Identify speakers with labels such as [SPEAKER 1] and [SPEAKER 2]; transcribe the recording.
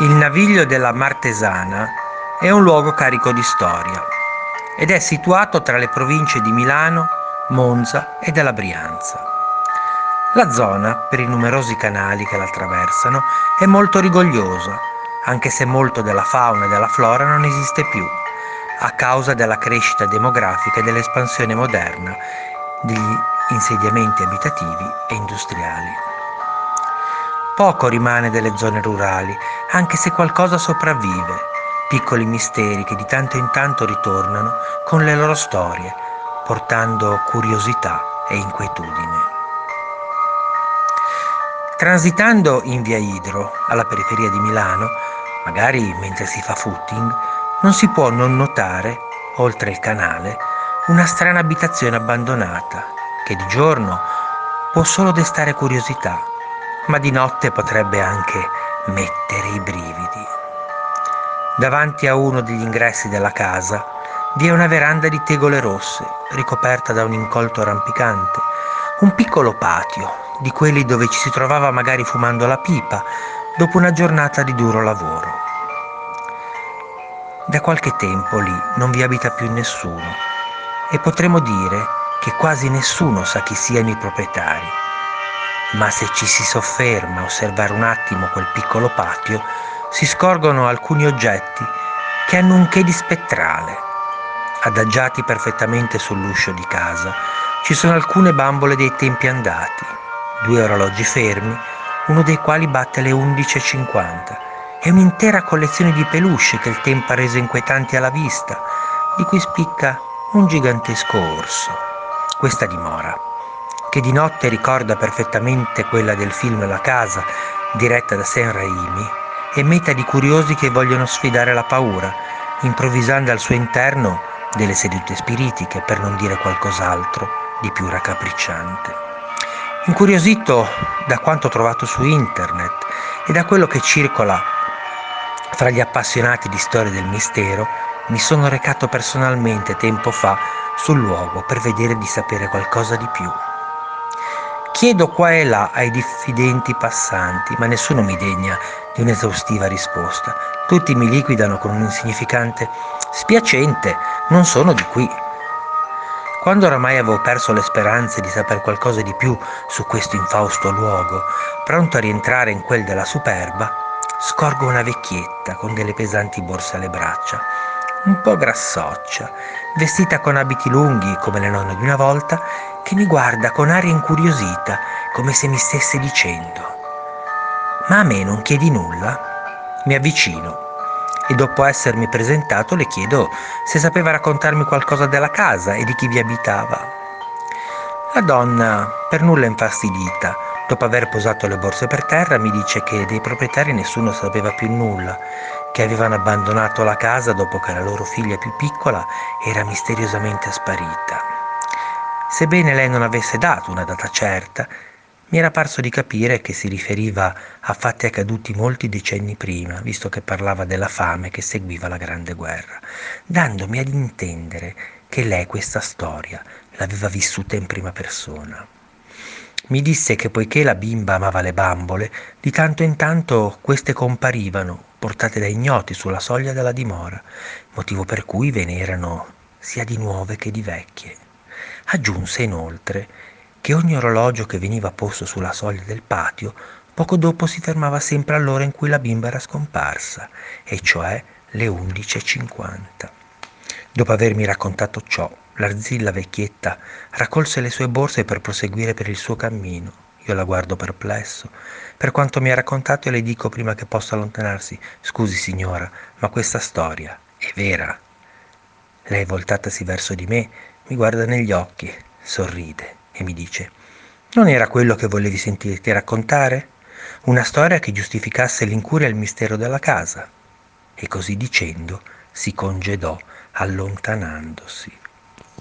[SPEAKER 1] Il Naviglio della Martesana è un luogo carico di storia ed è situato tra le province di Milano, Monza e della Brianza. La zona, per i numerosi canali che la attraversano, è molto rigogliosa, anche se molto della fauna e della flora non esiste più, a causa della crescita demografica e dell'espansione moderna degli insediamenti abitativi e industriali. Poco rimane delle zone rurali, anche se qualcosa sopravvive, piccoli misteri che di tanto in tanto ritornano con le loro storie, portando curiosità e inquietudine. Transitando in via Idro, alla periferia di Milano, magari mentre si fa footing, non si può non notare, oltre il canale, una strana abitazione abbandonata che di giorno può solo destare curiosità, ma di notte potrebbe anche mettere i brividi. Davanti a uno degli ingressi della casa vi è una veranda di tegole rosse, ricoperta da un incolto rampicante, un piccolo patio, di quelli dove ci si trovava magari fumando la pipa, dopo una giornata di duro lavoro. Da qualche tempo lì non vi abita più nessuno e potremmo dire che quasi nessuno sa chi siano i proprietari. Ma se ci si sofferma a osservare un attimo quel piccolo patio, si scorgono alcuni oggetti che hanno un che di spettrale. Adagiati perfettamente sull'uscio di casa, ci sono alcune bambole dei tempi andati, due orologi fermi, uno dei quali batte le 11.50 e un'intera collezione di peluche che il tempo ha reso inquietanti alla vista, di cui spicca un gigantesco orso. Questa dimora, che di notte ricorda perfettamente quella del film La casa, diretta da Sam Raimi, è meta di curiosi che vogliono sfidare la paura, improvvisando al suo interno delle sedute spiritiche, per non dire qualcos'altro di più raccapricciante. Incuriosito da quanto trovato su internet e da quello che circola fra gli appassionati di storia del mistero, mi sono recato personalmente tempo fa sul luogo per vedere di sapere qualcosa di più. Chiedo qua e là ai diffidenti passanti, ma nessuno mi degna di un'esaustiva risposta. Tutti mi liquidano con un insignificante spiacente, non sono di qui. Quando oramai avevo perso le speranze di sapere qualcosa di più su questo infausto luogo, pronto a rientrare in quel della superba, scorgo una vecchietta con delle pesanti borse alle braccia, un po' grassoccia, vestita con abiti lunghi come le nonne di una volta, che mi guarda con aria incuriosita, come se mi stesse dicendo Ma a me non chiedi nulla? Mi avvicino e dopo essermi presentato le chiedo se sapeva raccontarmi qualcosa della casa e di chi vi abitava. La donna, per nulla infastidita, Dopo aver posato le borse per terra mi dice che dei proprietari nessuno sapeva più nulla, che avevano abbandonato la casa dopo che la loro figlia più piccola era misteriosamente sparita. Sebbene lei non avesse dato una data certa, mi era parso di capire che si riferiva a fatti accaduti molti decenni prima, visto che parlava della fame che seguiva la Grande Guerra, dandomi ad intendere che lei questa storia l'aveva vissuta in prima persona. Mi disse che poiché la bimba amava le bambole, di tanto in tanto queste comparivano, portate da ignoti sulla soglia della dimora, motivo per cui ve ne erano sia di nuove che di vecchie. Aggiunse inoltre che ogni orologio che veniva posto sulla soglia del patio poco dopo si fermava sempre all'ora in cui la bimba era scomparsa, e cioè le 11.50. Dopo avermi raccontato ciò, L'arzilla vecchietta raccolse le sue borse per proseguire per il suo cammino. Io la guardo perplesso. Per quanto mi ha raccontato, le dico prima che possa allontanarsi: Scusi, signora, ma questa storia è vera. Lei, voltatasi verso di me, mi guarda negli occhi, sorride e mi dice: Non era quello che volevi sentirti raccontare? Una storia che giustificasse l'incuria e il mistero della casa. E così dicendo si congedò allontanandosi.